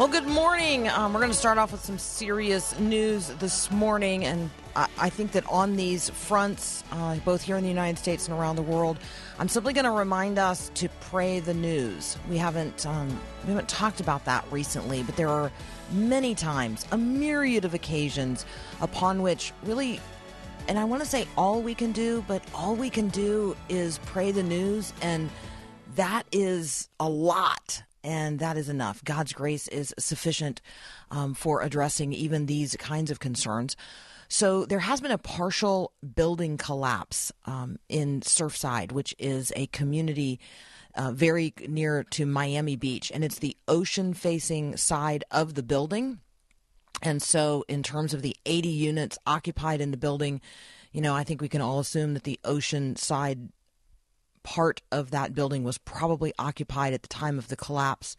Well, good morning. Um, we're going to start off with some serious news this morning, and I, I think that on these fronts, uh, both here in the United States and around the world, I'm simply going to remind us to pray the news. We haven't um, we haven't talked about that recently, but there are many times, a myriad of occasions, upon which really and I want to say all we can do, but all we can do is pray the news, and that is a lot, and that is enough. God's grace is sufficient um, for addressing even these kinds of concerns. So there has been a partial building collapse um, in Surfside, which is a community. Uh, very near to Miami Beach, and it's the ocean facing side of the building. And so, in terms of the 80 units occupied in the building, you know, I think we can all assume that the ocean side part of that building was probably occupied at the time of the collapse.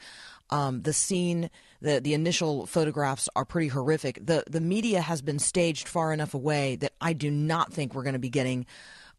Um, the scene, the the initial photographs are pretty horrific. the The media has been staged far enough away that I do not think we're going to be getting.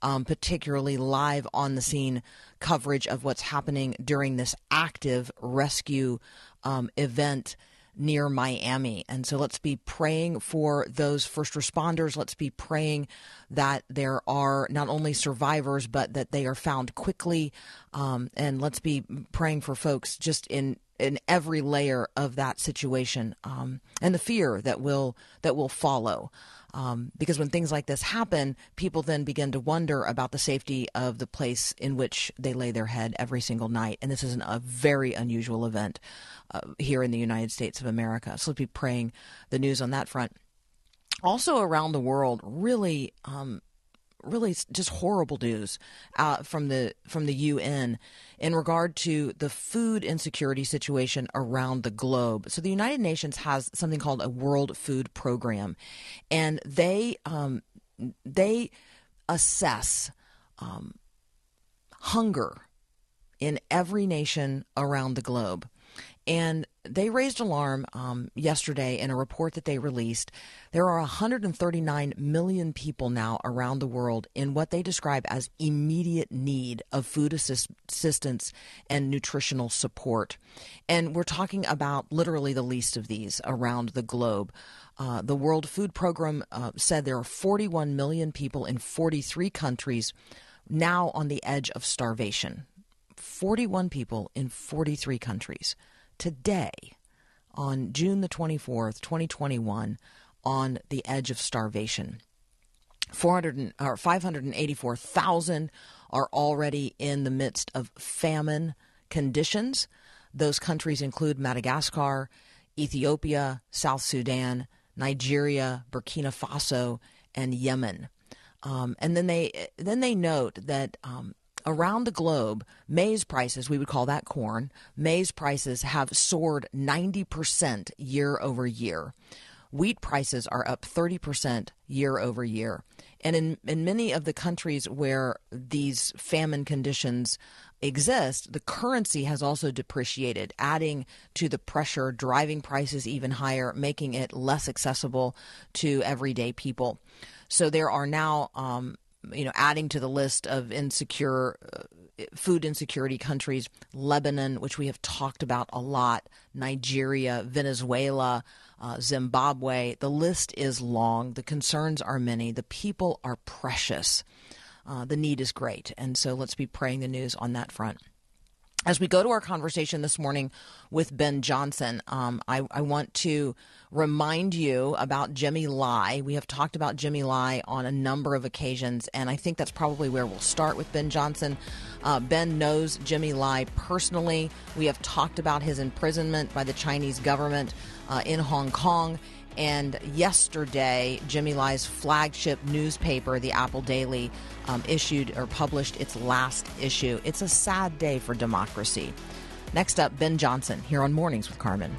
Um, particularly live on the scene coverage of what's happening during this active rescue um, event near Miami. And so let's be praying for those first responders. Let's be praying that there are not only survivors, but that they are found quickly. Um, and let's be praying for folks just in in every layer of that situation um, and the fear that will that will follow. Um, because when things like this happen, people then begin to wonder about the safety of the place in which they lay their head every single night. And this is an, a very unusual event uh, here in the United States of America. So let's be praying the news on that front. Also around the world, really. Um, really just horrible news uh, from the from the UN in regard to the food insecurity situation around the globe. So the United Nations has something called a World Food Program, and they um, they assess um, hunger in every nation around the globe. And they raised alarm um, yesterday in a report that they released. There are 139 million people now around the world in what they describe as immediate need of food assist- assistance and nutritional support. And we're talking about literally the least of these around the globe. Uh, the World Food Program uh, said there are 41 million people in 43 countries now on the edge of starvation. 41 people in 43 countries today, on June the 24th, 2021, on the edge of starvation. 400 or 584,000 are already in the midst of famine conditions. Those countries include Madagascar, Ethiopia, South Sudan, Nigeria, Burkina Faso, and Yemen. Um, and then they then they note that um, around the globe, maize prices, we would call that corn, maize prices have soared 90% year over year. Wheat prices are up 30% year over year. And in, in many of the countries where these famine conditions exist, the currency has also depreciated, adding to the pressure, driving prices even higher, making it less accessible to everyday people. So there are now um, you know, adding to the list of insecure uh, food insecurity countries, Lebanon, which we have talked about a lot, Nigeria, Venezuela, uh, Zimbabwe. The list is long. The concerns are many. The people are precious. Uh, the need is great. And so let's be praying the news on that front. As we go to our conversation this morning with Ben Johnson, um, I, I, want to remind you about Jimmy Lai. We have talked about Jimmy Lai on a number of occasions, and I think that's probably where we'll start with Ben Johnson. Uh, ben knows Jimmy Lai personally. We have talked about his imprisonment by the Chinese government uh, in Hong Kong And yesterday, Jimmy Lai's flagship newspaper, the Apple Daily, um, issued or published its last issue. It's a sad day for democracy. Next up, Ben Johnson here on Mornings with Carmen.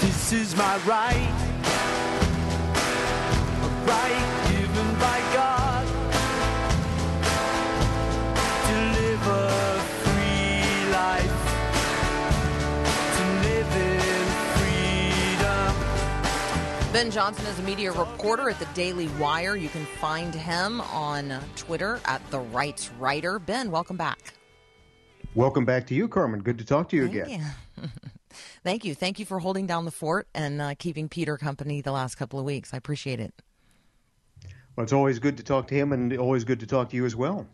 This is my right, right Ben Johnson is a media reporter at the Daily Wire. You can find him on Twitter at The Rights Writer. Ben, welcome back. Welcome back to you, Carmen. Good to talk to you again. you. Thank you. Thank you for holding down the fort and uh, keeping Peter company the last couple of weeks. I appreciate it. Well, it's always good to talk to him and always good to talk to you as well.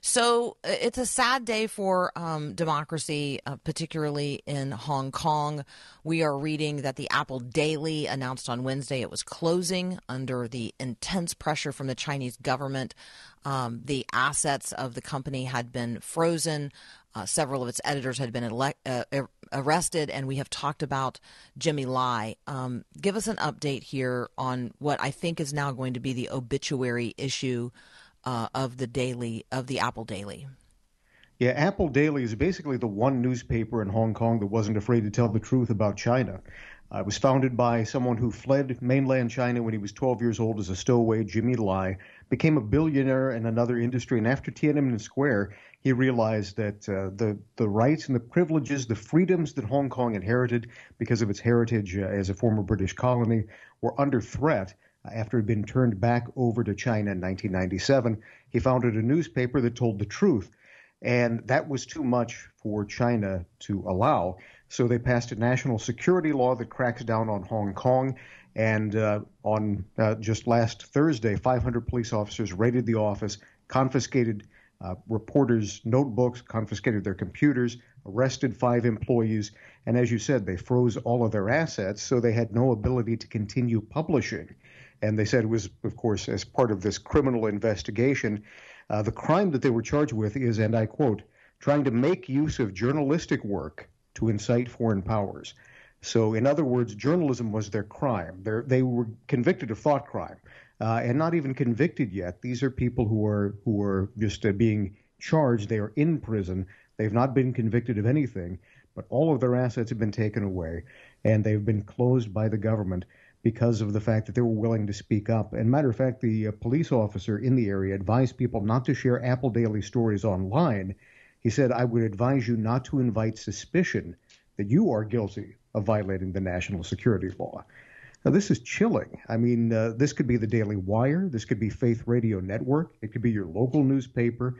So uh, it's a sad day for um, democracy, uh, particularly in Hong Kong. We are reading that the Apple Daily announced on Wednesday it was closing under the intense pressure from the Chinese government. Um, the assets of the company had been frozen. Uh, several of its editors had been uh, ar- arrested, and we have talked about Jimmy Lai. Um, give us an update here on what I think is now going to be the obituary issue uh, of the daily of the Apple Daily. Yeah, Apple Daily is basically the one newspaper in Hong Kong that wasn't afraid to tell the truth about China. Uh, it was founded by someone who fled mainland China when he was 12 years old as a stowaway, Jimmy Lai, became a billionaire in another industry, and after Tiananmen Square, he realized that uh, the the rights and the privileges, the freedoms that Hong Kong inherited because of its heritage uh, as a former British colony, were under threat. After it had been turned back over to China in 1997, he founded a newspaper that told the truth. And that was too much for China to allow. So they passed a national security law that cracks down on Hong Kong. And uh, on uh, just last Thursday, 500 police officers raided the office, confiscated uh, reporters' notebooks, confiscated their computers, arrested five employees. And as you said, they froze all of their assets, so they had no ability to continue publishing. And they said it was, of course, as part of this criminal investigation. Uh, the crime that they were charged with is, and I quote, trying to make use of journalistic work to incite foreign powers. So, in other words, journalism was their crime. They're, they were convicted of thought crime, uh, and not even convicted yet. These are people who are who are just uh, being charged. They are in prison. They've not been convicted of anything, but all of their assets have been taken away, and they've been closed by the government because of the fact that they were willing to speak up. And matter of fact, the uh, police officer in the area advised people not to share Apple Daily stories online. He said, "I would advise you not to invite suspicion that you are guilty of violating the national security law." Now, this is chilling. I mean, uh, this could be the Daily Wire. This could be Faith Radio Network. It could be your local newspaper.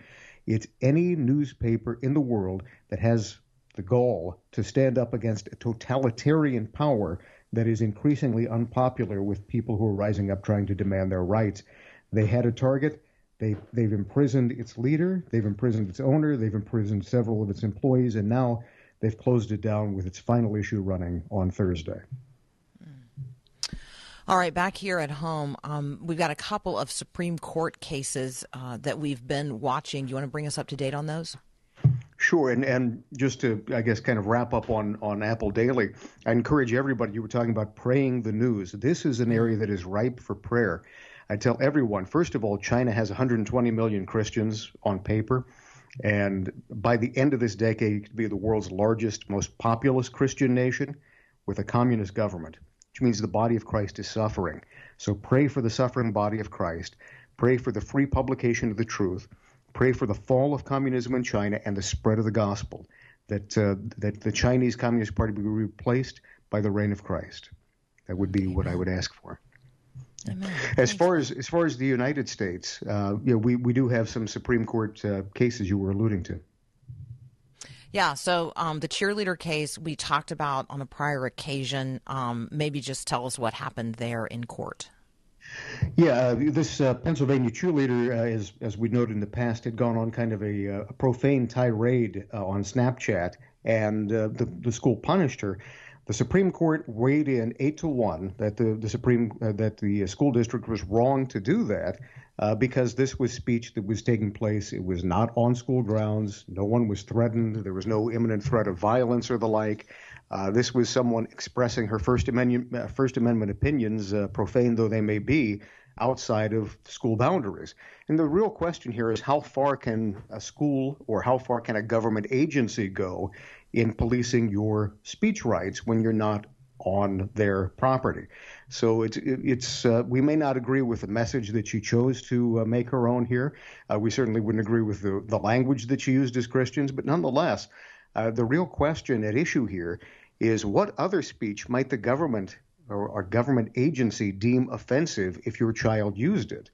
It's any newspaper in the world that has the gall to stand up against a totalitarian power that is increasingly unpopular with people who are rising up trying to demand their rights. They had a target. They, they've imprisoned its leader. They've imprisoned its owner. They've imprisoned several of its employees. And now they've closed it down with its final issue running on Thursday. All right, back here at home, um, we've got a couple of Supreme Court cases uh, that we've been watching. Do you want to bring us up to date on those? Sure, and and just to I guess kind of wrap up on on Apple Daily, I encourage everybody. You were talking about praying the news. This is an area that is ripe for prayer. I tell everyone, first of all, China has 120 million Christians on paper, and by the end of this decade, it could be the world's largest, most populous Christian nation with a communist government, which means the body of Christ is suffering. So pray for the suffering body of Christ. Pray for the free publication of the truth pray for the fall of communism in China and the spread of the gospel, that uh, that the Chinese Communist Party be replaced by the reign of Christ. That would be what I would ask for. Amen. As far as as far as the United States, uh, you know, we we do have some Supreme Court uh, cases you were alluding to. Yeah, so um, the cheerleader case we talked about on a prior occasion. Um, maybe just tell us what happened there in court. Yeah, uh, this uh, Pennsylvania cheerleader, uh, as as we noted in the past, had gone on kind of a, uh, a profane tirade uh, on Snapchat, and uh, the the school punished her. The Supreme Court weighed in eight to one that the, the Supreme uh, that the school district was wrong to do that uh, because this was speech that was taking place. It was not on school grounds. No one was threatened. There was no imminent threat of violence or the like. Uh, this was someone expressing her First Amendment, uh, First Amendment opinions, uh, profane though they may be, outside of school boundaries. And the real question here is how far can a school or how far can a government agency go in policing your speech rights when you're not on their property. So it's it's uh, we may not agree with the message that she chose to uh, make her own here. Uh, we certainly wouldn't agree with the the language that she used as Christians, but nonetheless, uh, the real question at issue here is what other speech might the government or, or government agency deem offensive if your child used it?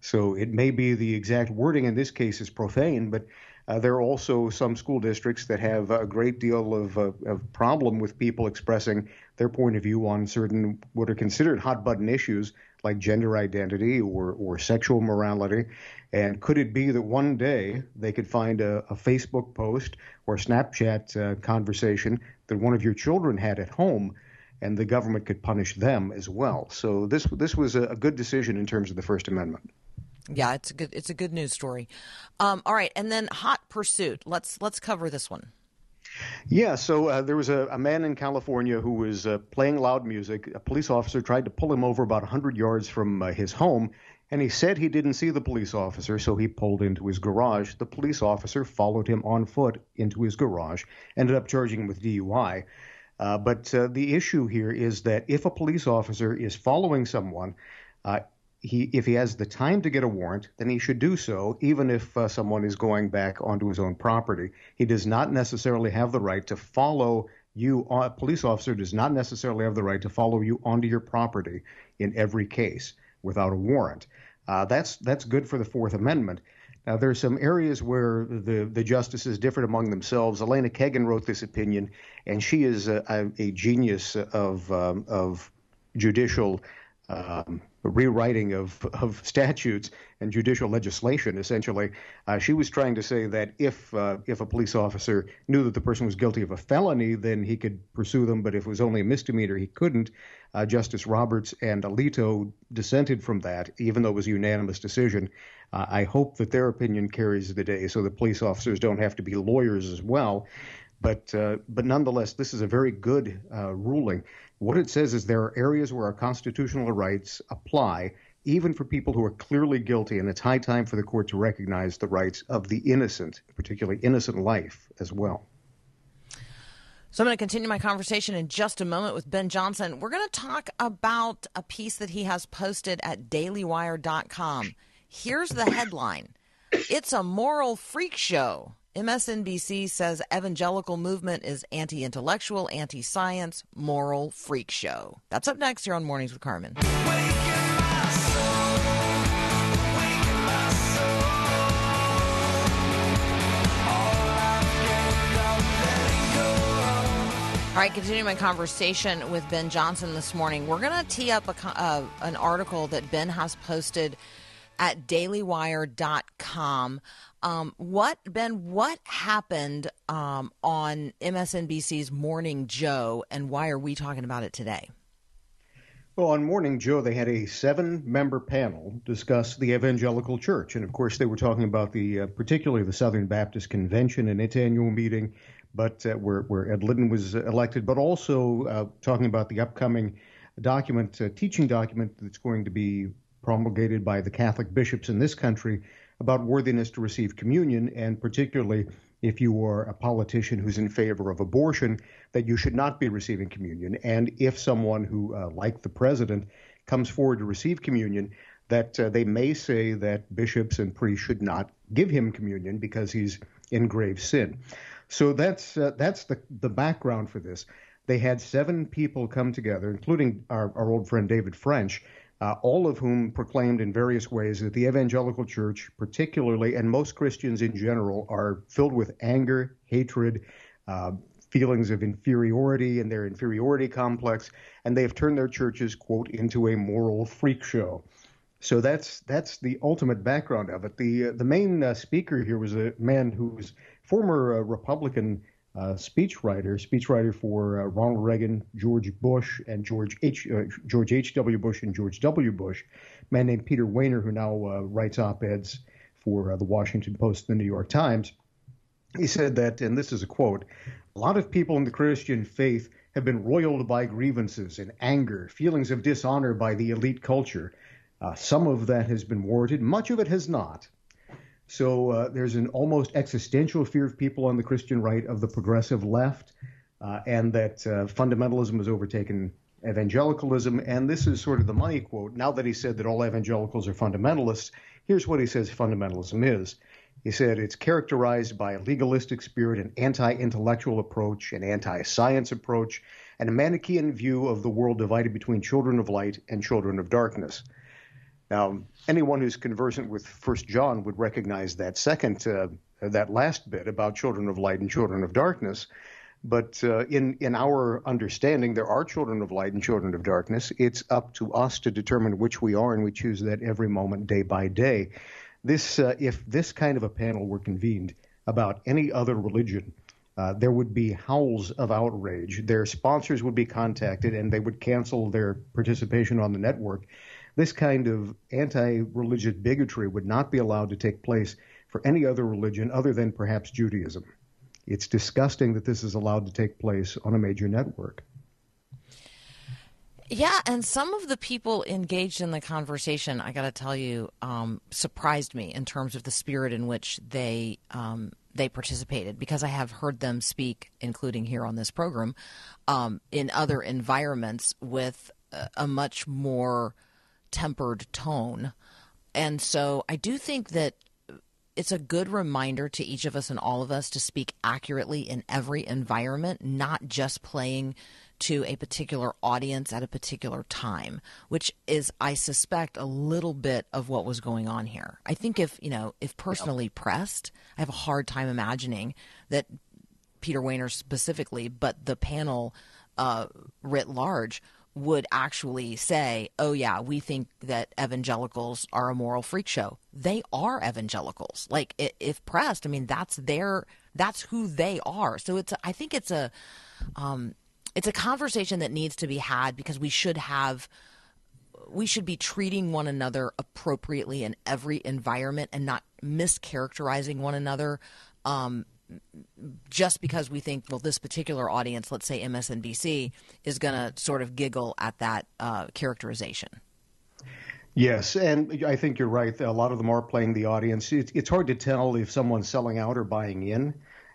So it may be the exact wording in this case is profane, but uh, there are also some school districts that have a great deal of, uh, of problem with people expressing their point of view on certain what are considered hot button issues like gender identity or, or sexual morality. And could it be that one day they could find a, a Facebook post or Snapchat uh, conversation that one of your children had at home? And the government could punish them as well. So this this was a, good decision in terms of the First Amendment. Yeah, it's a good it's a good news story. Um, all right, and then hot pursuit. Let's let's cover this one. Yeah, so uh, there was a, a, man in California who was uh, playing loud music. A police officer tried to pull him over about 100 yards from uh, his home, and he said he didn't see the police officer, so he pulled into his garage. The police officer followed him on foot into his garage, ended up charging him with DUI. Uh, but uh, the issue here is that if a police officer is following someone, uh, he, if he has the time to get a warrant, then he should do so, even if uh, someone is going back onto his own property. He does not necessarily have the right to follow you. Uh, a police officer does not necessarily have the right to follow you onto your property in every case without a warrant. Uh, that's that's good for the Fourth Amendment. Now, there are some areas where the, the justices differed among themselves. Elena Kagan wrote this opinion, and she is a, a, a genius of um, of judicial um, rewriting of, of statutes and judicial legislation. Essentially, uh, she was trying to say that if uh, if a police officer knew that the person was guilty of a felony, then he could pursue them. But if it was only a misdemeanor, he couldn't. Uh, Justice Roberts and Alito dissented from that, even though it was a unanimous decision. Uh, I hope that their opinion carries the day, so the police officers don't have to be lawyers as well. But uh, but nonetheless, this is a very good uh, ruling. What it says is there are areas where our constitutional rights apply, even for people who are clearly guilty, and it's high time for the court to recognize the rights of the innocent, particularly innocent life as well. So I'm going to continue my conversation in just a moment with Ben Johnson. We're going to talk about a piece that he has posted at dailywire.com. Here's the headline. It's a moral freak show. MSNBC says evangelical movement is anti intellectual, anti science, moral freak show. That's up next here on Mornings with Carmen. All right, continuing my conversation with Ben Johnson this morning, we're going to tee up a, uh, an article that Ben has posted at dailywire.com. Um, what, Ben, what happened um, on MSNBC's Morning Joe, and why are we talking about it today? Well, on Morning Joe, they had a seven member panel discuss the evangelical church. And of course, they were talking about the, uh, particularly the Southern Baptist Convention and its annual meeting, but uh, where, where Ed Litton was elected, but also uh, talking about the upcoming document, uh, teaching document that's going to be promulgated by the Catholic bishops in this country about worthiness to receive communion, and particularly if you are a politician who's in favor of abortion, that you should not be receiving communion. And if someone who, uh, like the president, comes forward to receive communion, that uh, they may say that bishops and priests should not give him communion because he's in grave sin. So that's uh, that's the the background for this. They had seven people come together, including our, our old friend David French, uh, all of whom proclaimed in various ways that the evangelical church, particularly, and most Christians in general, are filled with anger, hatred, uh, feelings of inferiority and their inferiority complex, and they have turned their churches, quote, into a moral freak show. So that's that's the ultimate background of it. The uh, the main uh, speaker here was a man who was former uh, Republican uh, speechwriter, speechwriter for uh, Ronald Reagan, George Bush, and George H. Uh, George H. W. Bush and George W. Bush. A man named Peter Wehner, who now uh, writes op-eds for uh, the Washington Post and the New York Times. He said that, and this is a quote: "A lot of people in the Christian faith have been roiled by grievances and anger, feelings of dishonor by the elite culture. Uh, some of that has been warranted, much of it has not." So uh, there's an almost existential fear of people on the Christian right of the progressive left, uh, and that uh, fundamentalism has overtaken evangelicalism. And this is sort of the money quote. Now that he said that all evangelicals are fundamentalists, here's what he says fundamentalism is. He said it's characterized by a legalistic spirit, an anti intellectual approach, an anti science approach, and a Manichaean view of the world divided between children of light and children of darkness. Now, anyone who's conversant with First John would recognize that second, uh, that last bit about children of light and children of darkness. But uh, in in our understanding, there are children of light and children of darkness. It's up to us to determine which we are, and we choose that every moment, day by day. This, uh, if this kind of a panel were convened about any other religion, uh, there would be howls of outrage. Their sponsors would be contacted, and they would cancel their participation on the network this kind of anti religious bigotry would not be allowed to take place for any other religion other than perhaps Judaism. It's disgusting that this is allowed to take place on a major network. Yeah, and some of the people engaged in the conversation, I got to tell you, um, surprised me in terms of the spirit in which they um, they participated. Because I have heard them speak, including here on this program, um, in other environments with a, a much more tempered tone. And so I do think that it's a good reminder to each of us and all of us to speak accurately in every environment, not just playing to a particular audience at a particular time, which is, I suspect, a little bit of what was going on here. I think if, you know, if personally pressed, I have a hard time imagining that Peter Wehner specifically, but the panel uh, writ large would actually say, oh, yeah, we think that evangelicals are a moral freak show. They are evangelicals. Like, if pressed, I mean, that's their, that's who they are. So it's, I think it's a, um, it's a conversation that needs to be had because we should have, we should be treating one another appropriately in every environment and not mischaracterizing one another. Um, just because we think, well, this particular audience, let's say MSNBC, is going to sort of giggle at that uh, characterization. Yes, and I think you're right. A lot of them are playing the audience. It's, it's hard to tell if someone's selling out or buying in.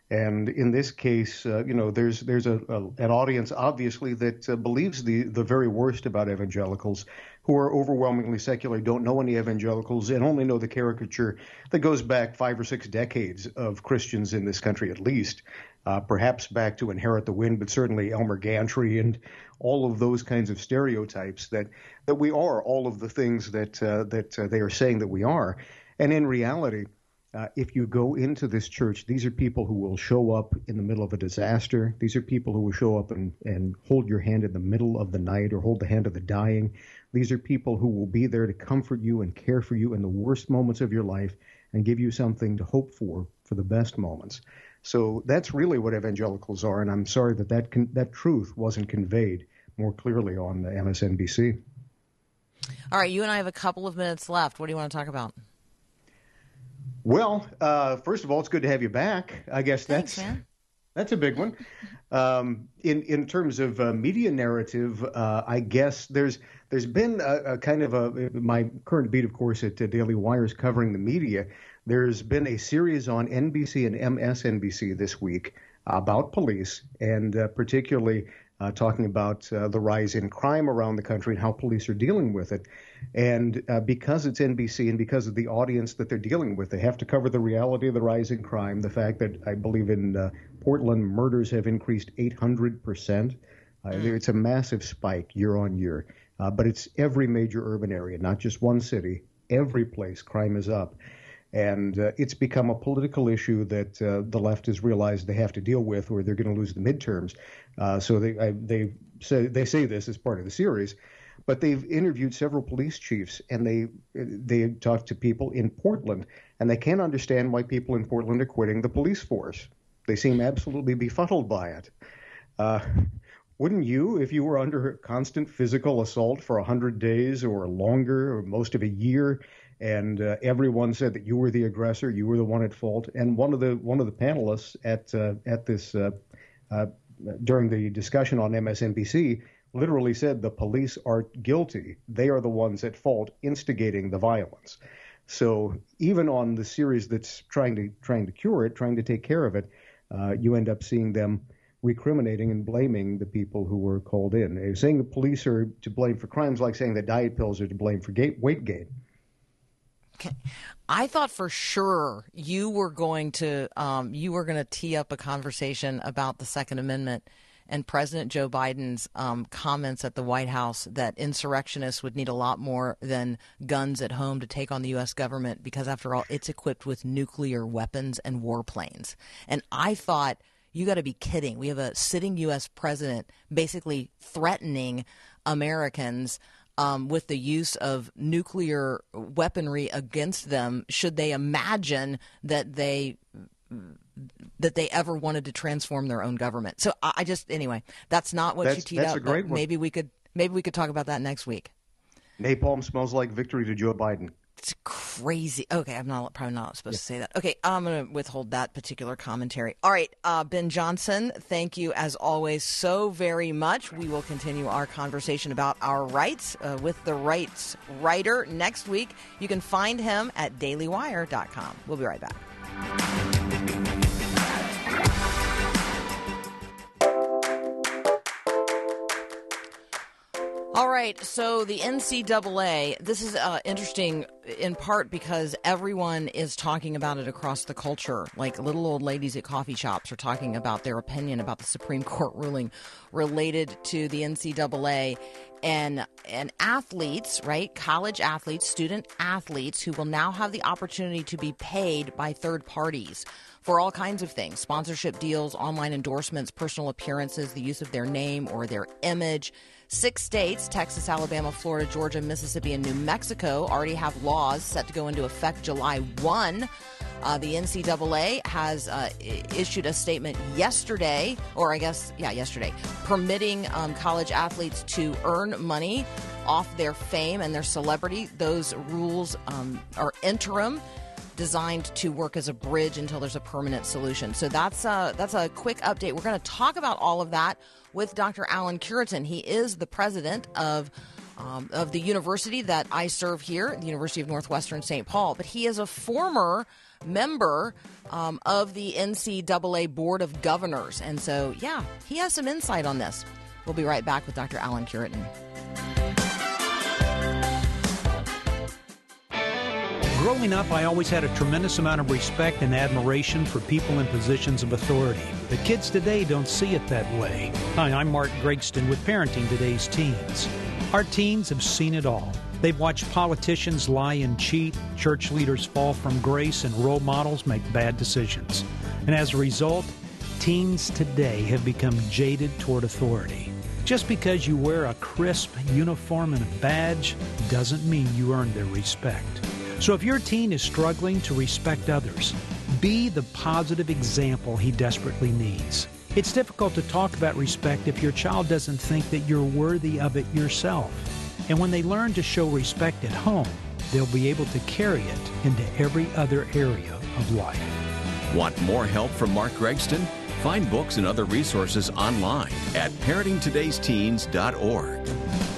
And in this case, uh, you know, there's there's a, a, an audience obviously that uh, believes the the very worst about evangelicals, who are overwhelmingly secular, don't know any evangelicals, and only know the caricature that goes back five or six decades of Christians in this country, at least, uh, perhaps back to Inherit the Wind, but certainly Elmer Gantry and all of those kinds of stereotypes that that we are all of the things that uh, that uh, they are saying that we are, and in reality. Uh, if you go into this church, these are people who will show up in the middle of a disaster. These are people who will show up and, and hold your hand in the middle of the night or hold the hand of the dying. These are people who will be there to comfort you and care for you in the worst moments of your life and give you something to hope for for the best moments. So that's really what evangelicals are, and I'm sorry that that, con- that truth wasn't conveyed more clearly on the MSNBC. All right, you and I have a couple of minutes left. What do you want to talk about? Well, uh, first of all, it's good to have you back. I guess Thanks, that's man. that's a big one. Um, in in terms of uh, media narrative, uh, I guess there's there's been a, a, kind of a my current beat, of course, at uh, Daily Wire is covering the media. There's been a series on NBC and MSNBC this week about police, and uh, particularly uh, talking about uh, the rise in crime around the country and how police are dealing with it. And uh, because it's NBC and because of the audience that they're dealing with, they have to cover the reality of the rise in crime, the fact that I believe in uh, Portland murders have increased 800%. Uh, It's a massive spike year on year. Uh, but it's every major urban area, not just one city. Every place crime is up. And uh, it's become a political issue that uh, the left has realized they have to deal with, or they're going to lose the midterms. Uh, so they I, they say they say this as part of the series, but they've interviewed several police chiefs, and they they talked to people in Portland, and they can't understand why people in Portland are quitting the police force. They seem absolutely befuddled by it. Uh, wouldn't you, if you were under constant physical assault for a hundred days or longer, or most of a year, and uh, everyone said that you were the aggressor, you were the one at fault, and one of the one of the panelists at uh, at this uh, uh, during the discussion on MSNBC literally said the police are guilty. They are the ones at fault, instigating the violence. So even on the series that's trying to trying to cure it, trying to take care of it, uh, you end up seeing them recriminating and blaming the people who were called in. Saying the police are to blame for crimes, like saying that diet pills are to blame for weight gain. I thought for sure you were going to um, you were going to tee up a conversation about the Second Amendment and President Joe Biden's um, comments at the White House that insurrectionists would need a lot more than guns at home to take on the U.S. government because, after all, it's equipped with nuclear weapons and warplanes. And I thought, you got to be kidding. We have a sitting U.S. president basically threatening Americans um, with the use of nuclear weaponry against them should they imagine that they that they ever wanted to transform their own government. So I, I just anyway, that's not what That's- you teed that's up. a great one. maybe we could maybe we could talk about that next week. Napalm smells like victory to Joe Biden. It's crazy. Okay, I'm not probably not supposed to say that. Okay, I'm going to withhold that particular commentary. All right, uh, Ben Johnson, thank you as always so very much. We will continue our conversation about our rights uh, with the rights writer next week. You can find him at dailywire.com. We'll be right back. Right, so the NCAA, this is uh, interesting in part because everyone is talking about it across the culture. Like little old ladies at coffee shops are talking about their opinion about the Supreme Court ruling related to the NCAA and and athletes, right? College athletes, student athletes who will now have the opportunity to be paid by third parties for all kinds of things sponsorship deals, online endorsements, personal appearances, the use of their name or their image. Six states Texas, Alabama, Florida, Georgia, Mississippi, and New Mexico already have laws set to go into effect July 1. Uh, the NCAA has uh, issued a statement yesterday, or I guess, yeah, yesterday, permitting um, college athletes to earn money off their fame and their celebrity. Those rules um, are interim designed to work as a bridge until there's a permanent solution. So that's a, that's a quick update. We're going to talk about all of that with Dr. Alan Cureton. He is the president of um, of the university that I serve here, the University of Northwestern St. Paul. But he is a former member um, of the NCAA Board of Governors. And so, yeah, he has some insight on this. We'll be right back with Dr. Alan Cureton. Growing up, I always had a tremendous amount of respect and admiration for people in positions of authority. But kids today don't see it that way. Hi, I'm Mark Gregston with Parenting Today's Teens. Our teens have seen it all. They've watched politicians lie and cheat, church leaders fall from grace, and role models make bad decisions. And as a result, teens today have become jaded toward authority. Just because you wear a crisp uniform and a badge doesn't mean you earn their respect. So if your teen is struggling to respect others, be the positive example he desperately needs. It's difficult to talk about respect if your child doesn't think that you're worthy of it yourself. And when they learn to show respect at home, they'll be able to carry it into every other area of life. Want more help from Mark Gregston? Find books and other resources online at parentingtodaysteens.org.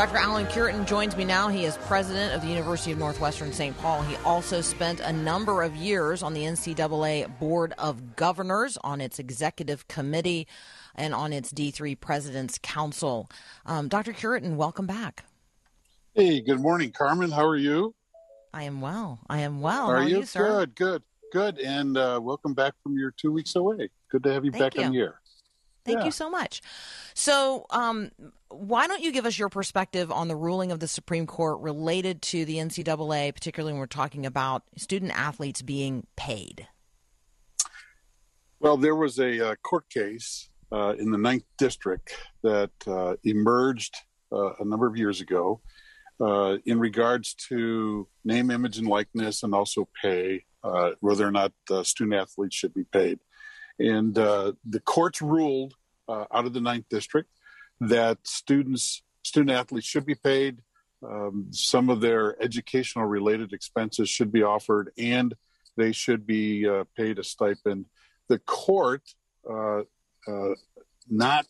Dr. Alan Cureton joins me now. He is president of the University of Northwestern St. Paul. He also spent a number of years on the NCAA Board of Governors, on its executive committee, and on its D3 President's Council. Um, Dr. Cureton, welcome back. Hey, good morning, Carmen. How are you? I am well. I am well. How are are you? you? Good, good, good. And uh, welcome back from your two weeks away. Good to have you Thank back on you. the air. Thank Yeah. you so much. So, um, why don't you give us your perspective on the ruling of the Supreme Court related to the NCAA, particularly when we're talking about student athletes being paid? Well, there was a uh, court case uh, in the ninth district that uh, emerged uh, a number of years ago uh, in regards to name, image, and likeness, and also pay, uh, whether or not uh, student athletes should be paid. And uh, the courts ruled uh, out of the ninth district that students, student athletes should be paid. Um, some of their educational related expenses should be offered, and they should be uh, paid a stipend. The court, uh, uh, not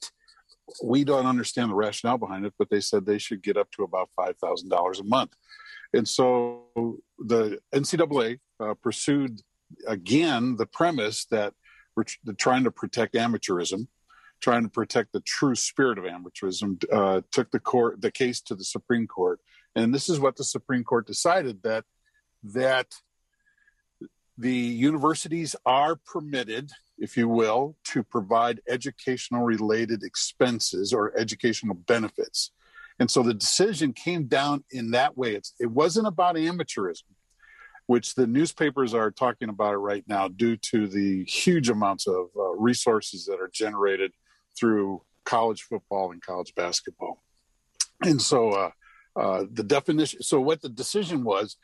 we don't understand the rationale behind it, but they said they should get up to about five thousand dollars a month, and so the NCAA uh, pursued again the premise that we're trying to protect amateurism, trying to protect the true spirit of amateurism. Uh, took the court the case to the Supreme Court, and this is what the Supreme Court decided that that the universities are permitted, if you will, to provide educational related expenses or educational benefits. And so the decision came down in that way. It's, it wasn't about amateurism, which the newspapers are talking about it right now due to the huge amounts of uh, resources that are generated through college football and college basketball. And so uh, uh, the definition, so what the decision was,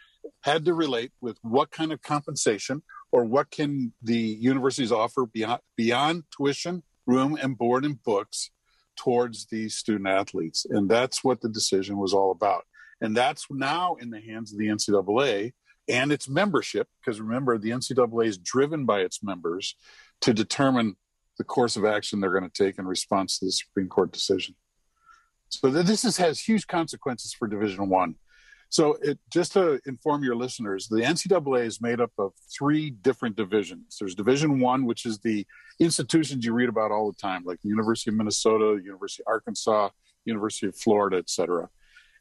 had to relate with what kind of compensation or what can the universities offer beyond, beyond tuition, room and board and books towards these student athletes. And that's what the decision was all about. And that's now in the hands of the NCAA and its membership, because remember, the NCAA is driven by its members to determine the course of action they're going to take in response to the Supreme Court decision. So this is, has huge consequences for Division One. So, it, just to inform your listeners, the NCAA is made up of three different divisions. There's Division One, which is the institutions you read about all the time, like the University of Minnesota, University of Arkansas, University of Florida, et cetera.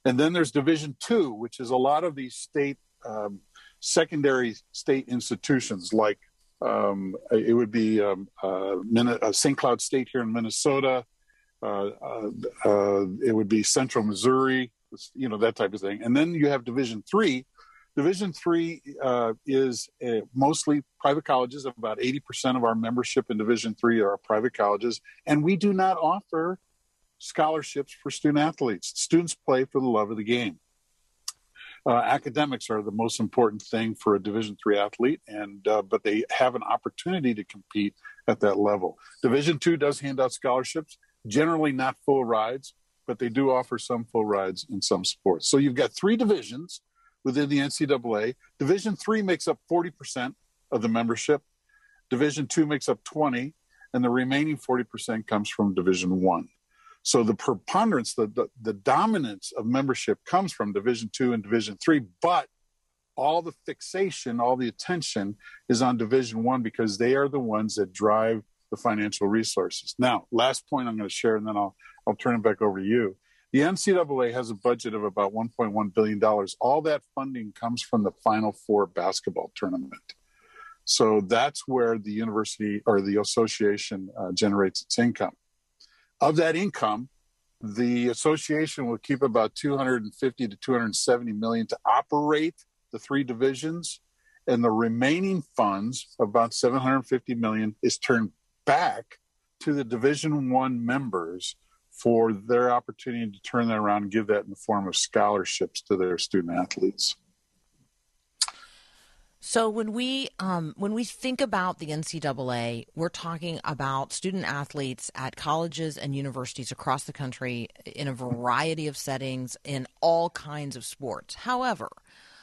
And then there's Division Two, which is a lot of these state um, secondary state institutions, like um, it would be um, uh, uh, St. Cloud State here in Minnesota. Uh, uh, it would be Central Missouri, you know that type of thing. And then you have Division Three. Division Three is mostly private colleges. About eighty percent of our membership in Division Three are private colleges, and we do not offer scholarships for student athletes. Students play for the love of the game. Uh, academics are the most important thing for a Division Three athlete, and uh, but they have an opportunity to compete at that level. Division Two does hand out scholarships, generally not full rides, but they do offer some full rides in some sports. So you've got three divisions within the NCAA. Division three makes up 40% of the membership. Division two makes up 20, and the remaining 40% comes from Division one. So the preponderance, the, the, the dominance of membership comes from Division two and Division three, but all the fixation, all the attention is on Division one because they are the ones that drive the financial resources. Now, last point I'm going to share, and then I'll I'll turn it back over to you. The NCAA has a budget of about 1.1 billion dollars. All that funding comes from the Final Four basketball tournament. So that's where the university or the association uh, generates its income. Of that income, the association will keep about 250 to 270 million to operate the three divisions, and the remaining funds, about 750 million, is turned back to the Division One members for their opportunity to turn that around and give that in the form of scholarships to their student athletes. So when we um, when we think about the NCAA, we're talking about student athletes at colleges and universities across the country in a variety of settings in all kinds of sports. However,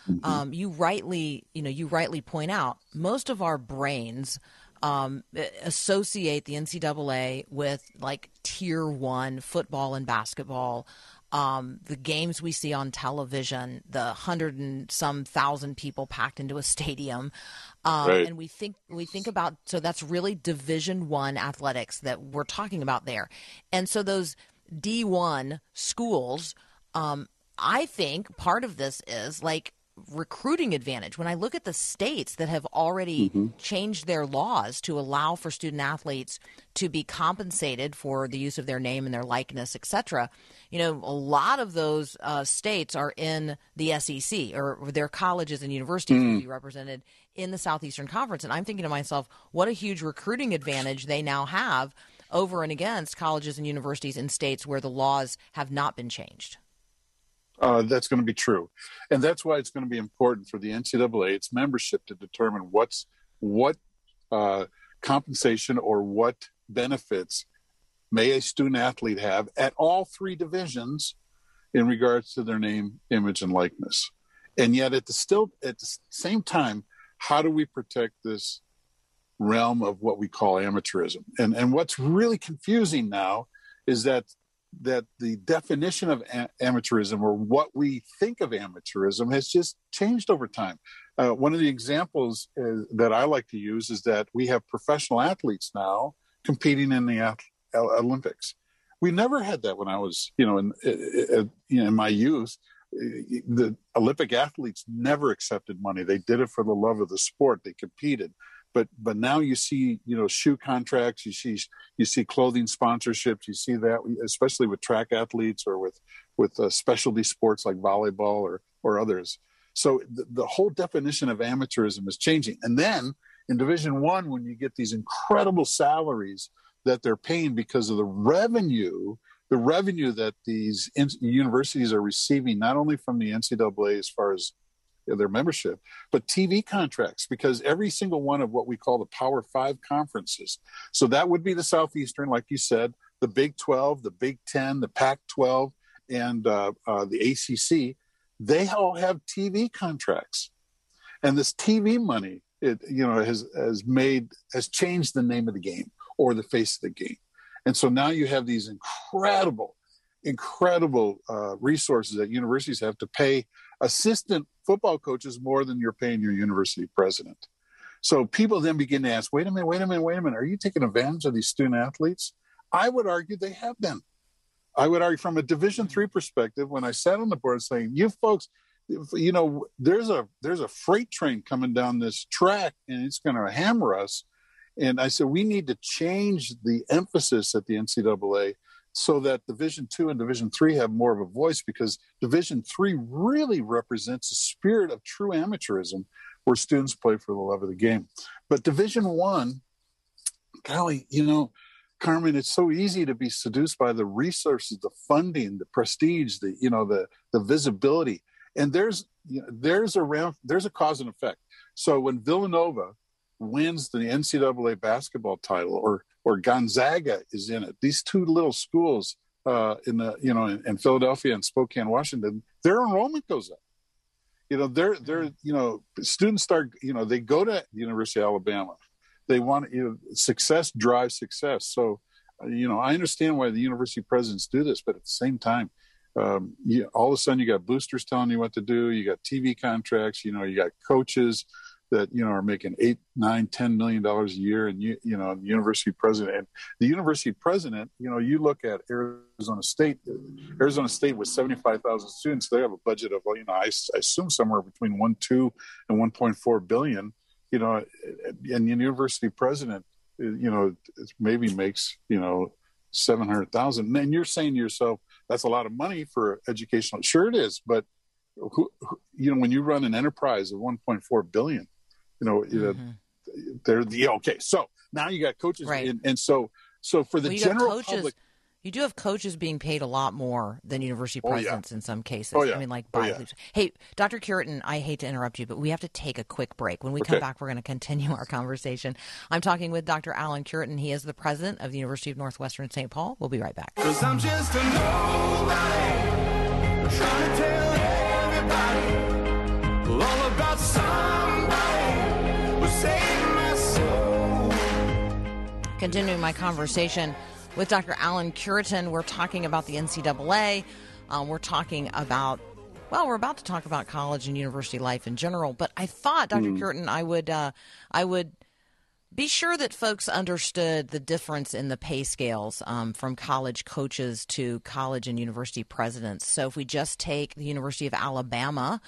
mm-hmm. um, you rightly you know you rightly point out most of our brains um, associate the NCAA with like tier one football and basketball. Um, the games we see on television, the hundred and some thousand people packed into a stadium, um, right. and we think we think about so that's really Division One athletics that we're talking about there, and so those D one schools, um, I think part of this is like recruiting advantage. When I look at the states that have already mm-hmm. changed their laws to allow for student athletes to be compensated for the use of their name and their likeness, etc., you know, a lot of those uh, states are in the SEC or their colleges and universities mm. be represented in the Southeastern Conference. And I'm thinking to myself, what a huge recruiting advantage they now have over and against colleges and universities in states where the laws have not been changed. Uh, that's going to be true, and that's why it's going to be important for the NCAA, its membership, to determine what's what uh, compensation or what benefits may a student athlete have at all three divisions in regards to their name, image, and likeness. And yet, at the still at the same time, how do we protect this realm of what we call amateurism? And and what's really confusing now is that that the definition of a- amateurism or what we think of amateurism has just changed over time. Uh, one of the examples uh, that I like to use is that we have professional athletes now competing in the ath- Olympics. We never had that when I was, you know, in, in, in my youth. The Olympic athletes never accepted money. They did it for the love of the sport. They competed but but now you see you know shoe contracts you see you see clothing sponsorships you see that especially with track athletes or with with uh, specialty sports like volleyball or or others. So the, the whole definition of amateurism is changing. And then in division one when you get these incredible salaries that they're paying because of the revenue the revenue that these universities are receiving not only from the ncaa as far as their membership, but TV contracts because every single one of what we call the Power Five conferences. So that would be the Southeastern, like you said, the Big 12, the Big 10, the Pac 12, and uh, uh, the ACC. They all have TV contracts. And this TV money, it you know, has has made has changed the name of the game or the face of the game. And so now you have these incredible, incredible uh, resources that universities have to pay assistant football coaches more than you're paying your university president. So people then begin to ask, wait a minute, wait a minute, wait a minute, are you taking advantage of these student athletes? I would argue they have been. I would argue from a Division three perspective, when I sat on the board saying, you folks, you know, there's a there's a freight train coming down this track and it's going to hammer us. And I said, we need to change the emphasis at the NCAA so that division two and division three have more of a voice because division three really represents a spirit of true amateurism where students play for the love of the game. But division one golly you know carmen it's so easy to be seduced by the resources the funding the prestige the you know the the visibility. And there's you know, there's a there's a cause and effect. So when villanova wins the ncaa basketball title or or Gonzaga is in it. These two little schools uh, in the you know in, in, Philadelphia and Spokane, Washington, their enrollment goes up. You know, they're they're you know students start you know they go to the University of Alabama. They want you know success drives success. So uh, you know I understand why the university presidents do this, but at the same time. Um, you, all of a sudden, you got boosters telling you what to do. You got TV contracts. You know, you got coaches that you know are making eight, nine, ten million dollars a year, and you you know, university president. And the university president, you know, you look at Arizona State. Arizona State with seventy five thousand students, they have a budget of you know, I, I assume somewhere between one two and one point four billion. You know, and the university president, you know, maybe makes you know seven hundred thousand. And you're saying to yourself, that's a lot of money for educational. Sure, it is, but who, who, you know, when you run an enterprise of 1.4 billion, you know, mm-hmm. they're the okay. So now you got coaches, right. and, and so so for the well, general coaches, public. You do have coaches being paid a lot more than university presidents oh, yeah. in some cases. Oh, yeah. I mean, like, oh, yeah. hey, Dr. Cureton, I hate to interrupt you, but we have to take a quick break. When we come back, we're going to continue our conversation. I'm talking with Dr. Alan Cureton. He is the president of the University of Northwestern St. Paul. We'll be right back. Cause I'm just a nobody, trying to tell everybody Continuing my conversation with Dr. Alan Cureton, we're talking about the NCAA. Um, we're talking about, well, we're about to talk about college and university life in general. But I thought, Dr. Mm. Cureton, I would, uh, I would be sure that folks understood the difference in the pay scales um, from college coaches to college and university presidents. So if we just take the University of Alabama.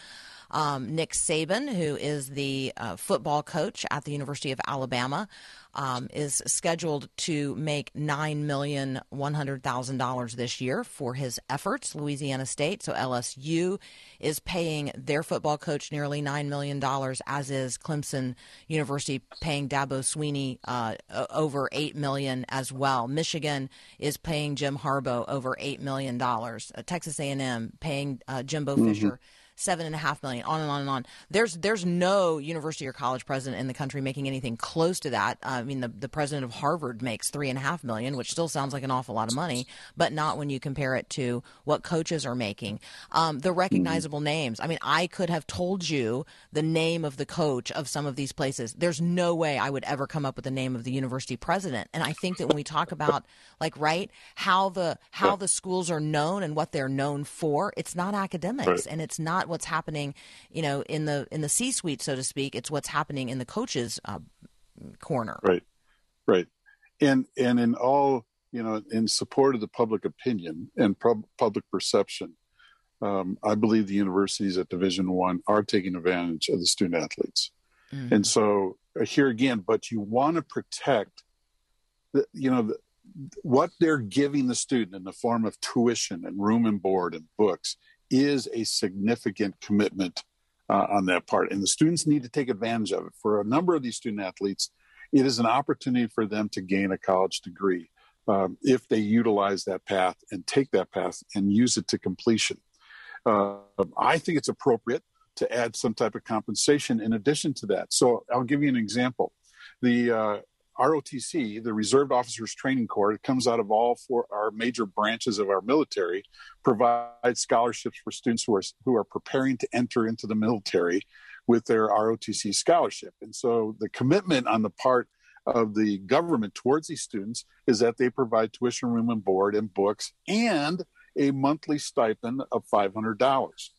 Um, Nick Saban, who is the uh, football coach at the University of Alabama, um, is scheduled to make nine million one hundred thousand dollars this year for his efforts. Louisiana State, so LSU, is paying their football coach nearly nine million dollars, as is Clemson University paying Dabo Swinney uh, over 8 million as well. Michigan is paying Jim Harbaugh over eight million dollars. Uh, Texas A&M paying uh, Jimbo mm-hmm. Fisher seven and a half million, on and on and on. There's there's no university or college president in the country making anything close to that. Uh, I mean, the the president of Harvard makes three and a half million, which still sounds like an awful lot of money, but not when you compare it to what coaches are making. Um, the recognizable mm-hmm. names. I mean, I could have told you the name of the coach of some of these places. There's no way I would ever come up with the name of the university president. And I think that when we talk about like right how the how the schools are known and what they're known for, it's not academics right. and it's not not what's happening, you know, in the in the C-suite, so to speak. It's what's happening in the coaches' uh, corner. Right, right, and and in all, you know, in support of the public opinion and pro- public perception, um, I believe the universities at Division One are taking advantage of the student athletes, mm-hmm. and so uh, here again, but you want to protect, the, you know. The, what they're giving the student in the form of tuition and room and board and books is a significant commitment uh, on that part. And the students need to take advantage of it. For a number of these student athletes, it is an opportunity for them to gain a college degree um, if they utilize that path and take that path and use it to completion. Uh, I think it's appropriate to add some type of compensation in addition to that. So I'll give you an example. The uh, ROTC, the Reserve Officers Training Corps, it comes out of all four our major branches of our military, provides scholarships for students who are who are preparing to enter into the military with their ROTC scholarship. And so the commitment on the part of the government towards these students is that they provide tuition, room and board, and books, and a monthly stipend of $500.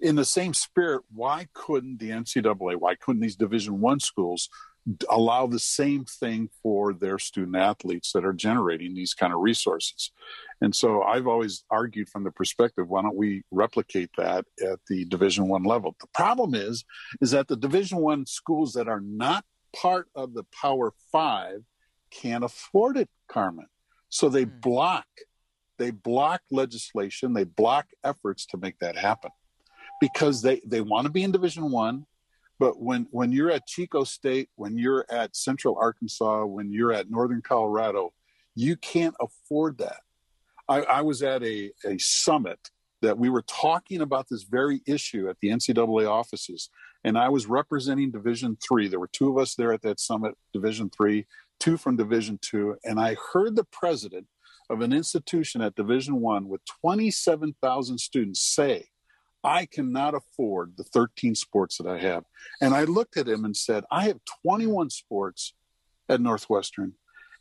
In the same spirit, why couldn't the NCAA, why couldn't these Division One schools allow the same thing for their student athletes that are generating these kind of resources. And so I've always argued from the perspective, why don't we replicate that at the Division One level? The problem is, is that the Division One schools that are not part of the Power Five can't afford it, Carmen. So they mm. block, they block legislation, they block efforts to make that happen because they, they want to be in Division One but when, when you're at Chico State, when you're at Central Arkansas, when you're at Northern Colorado, you can't afford that. I, I was at a, a summit that we were talking about this very issue at the NCAA offices, and I was representing Division Three. There were two of us there at that summit, Division Three, two from Division Two, and I heard the president of an institution at Division One with 27,000 students say I cannot afford the 13 sports that I have. And I looked at him and said, I have 21 sports at Northwestern,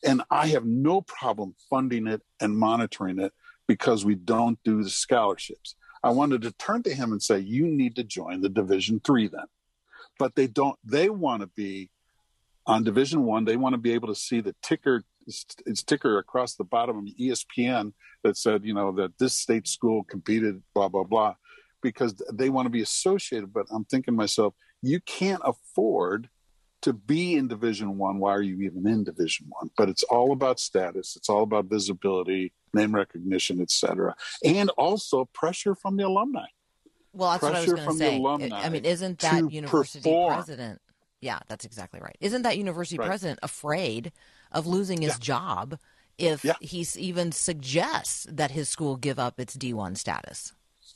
and I have no problem funding it and monitoring it because we don't do the scholarships. I wanted to turn to him and say, You need to join the Division Three then. But they don't, they want to be on Division One. They want to be able to see the ticker its ticker across the bottom of ESPN that said, you know, that this state school competed, blah, blah, blah because they want to be associated. But I'm thinking to myself, you can't afford to be in Division One. Why are you even in Division One? But it's all about status. It's all about visibility, name recognition, etc., and also pressure from the alumni. Well, that's pressure what I was going to say. I mean, isn't that university perform. president? Yeah, that's exactly right. Isn't that university right. president afraid of losing his yeah. job if yeah. he even suggests that his school give up its D1 status?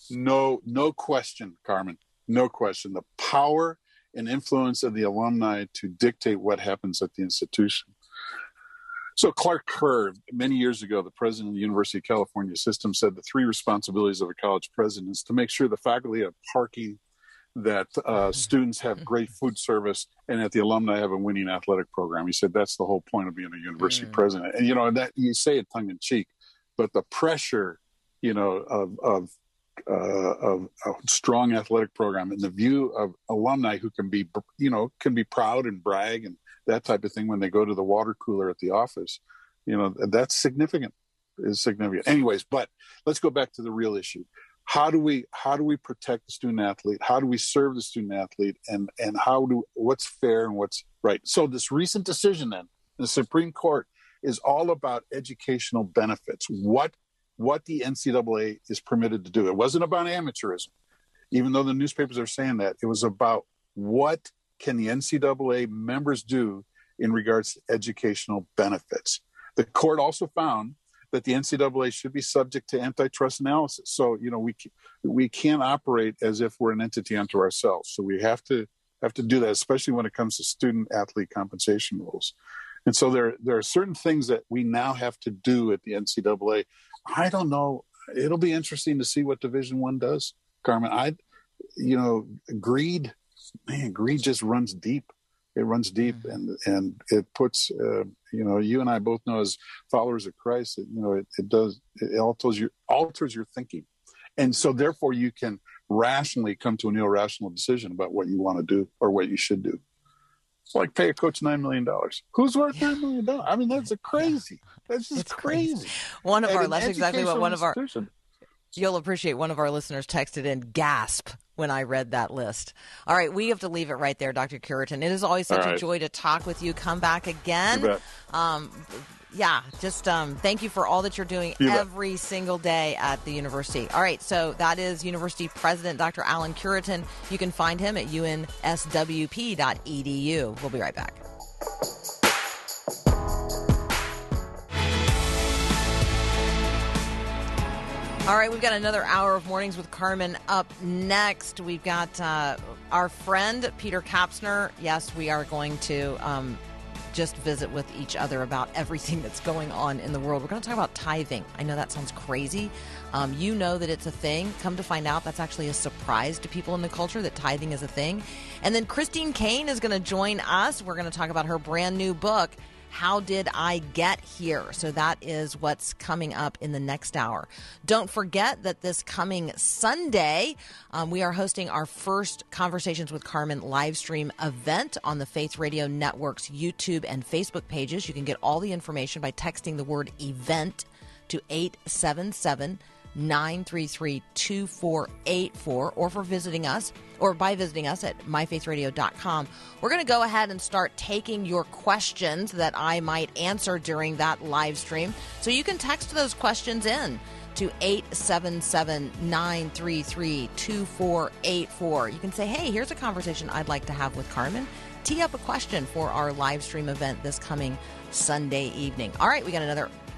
No, no question, Carmen. No question. The power and influence of the alumni to dictate what happens at the institution. So Clark Kerr, many years ago, the president of the University of California system said the three responsibilities of a college president is to make sure the faculty have parking, that uh, students have great food service, and that the alumni have a winning athletic program. He said that's the whole point of being a university mm. president. And you know that you say it tongue in cheek, but the pressure, you know, of, of uh, of a strong athletic program and the view of alumni who can be, you know, can be proud and brag and that type of thing when they go to the water cooler at the office, you know, that's significant. Is significant. Anyways, but let's go back to the real issue. how do we how do we protect the student athlete? How do we serve the student athlete? And and how do what's fair and what's right? So this recent decision then, the Supreme Court is all about educational benefits. What what the NCAA is permitted to do. It wasn't about amateurism, even though the newspapers are saying that. It was about what can the NCAA members do in regards to educational benefits. The court also found that the NCAA should be subject to antitrust analysis. So you know we we can't operate as if we're an entity unto ourselves. So we have to have to do that, especially when it comes to student athlete compensation rules. And so there there are certain things that we now have to do at the NCAA. I don't know. It'll be interesting to see what Division One does, Carmen. I, you know, greed, man, greed just runs deep. It runs deep, and and it puts, uh, you know, you and I both know as followers of Christ, it, you know, it, it does it alters your alters your thinking, and so therefore you can rationally come to an irrational decision about what you want to do or what you should do. It's like pay a coach nine million dollars. Who's worth nine million dollars? I mean, that's a crazy. That's just crazy. crazy. One of At our that's exactly what one of our. You'll appreciate one of our listeners texted in gasp when I read that list. All right, we have to leave it right there, Dr. Cureton. It is always such All a joy to talk with you. Come back again. Um, yeah, just um, thank you for all that you're doing You bet. every single day at the university. All right, so that is University President Dr. Alan Cureton. You can find him at unswp.edu. We'll be right back. All right, we've got another hour of mornings with Carmen up next. We've got uh, our friend Peter Kapsner. Yes, we are going to um, just visit with each other about everything that's going on in the world. We're going to talk about tithing. I know that sounds crazy. Um, you know that it's a thing. Come to find out, that's actually a surprise to people in the culture that tithing is a thing. And then Christine Kane is going to join us. We're going to talk about her brand new book. How Did I Get Here? So that is what's coming up in the next hour. Don't forget that this coming Sunday, um, we are hosting our first Conversations with Carmen live stream event on the Faith Radio Network's YouTube and Facebook pages. You can get all the information by texting the word event to 877 933 2484 or for visiting us or by visiting us at myfaithradio.com. We're going to go ahead and start taking your questions that I might answer during that live stream. So you can text those questions in to 877 933 2484. You can say, hey, here's a conversation I'd like to have with Carmen. Tee up a question for our live stream event this coming Sunday evening. All right, we got another